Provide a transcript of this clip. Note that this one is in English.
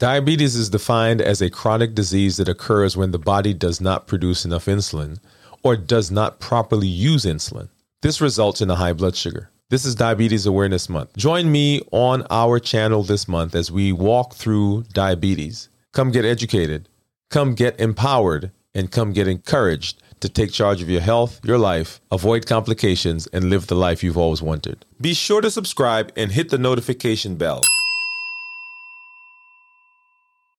Diabetes is defined as a chronic disease that occurs when the body does not produce enough insulin or does not properly use insulin. This results in a high blood sugar. This is Diabetes Awareness Month. Join me on our channel this month as we walk through diabetes. Come get educated, come get empowered, and come get encouraged to take charge of your health, your life, avoid complications, and live the life you've always wanted. Be sure to subscribe and hit the notification bell.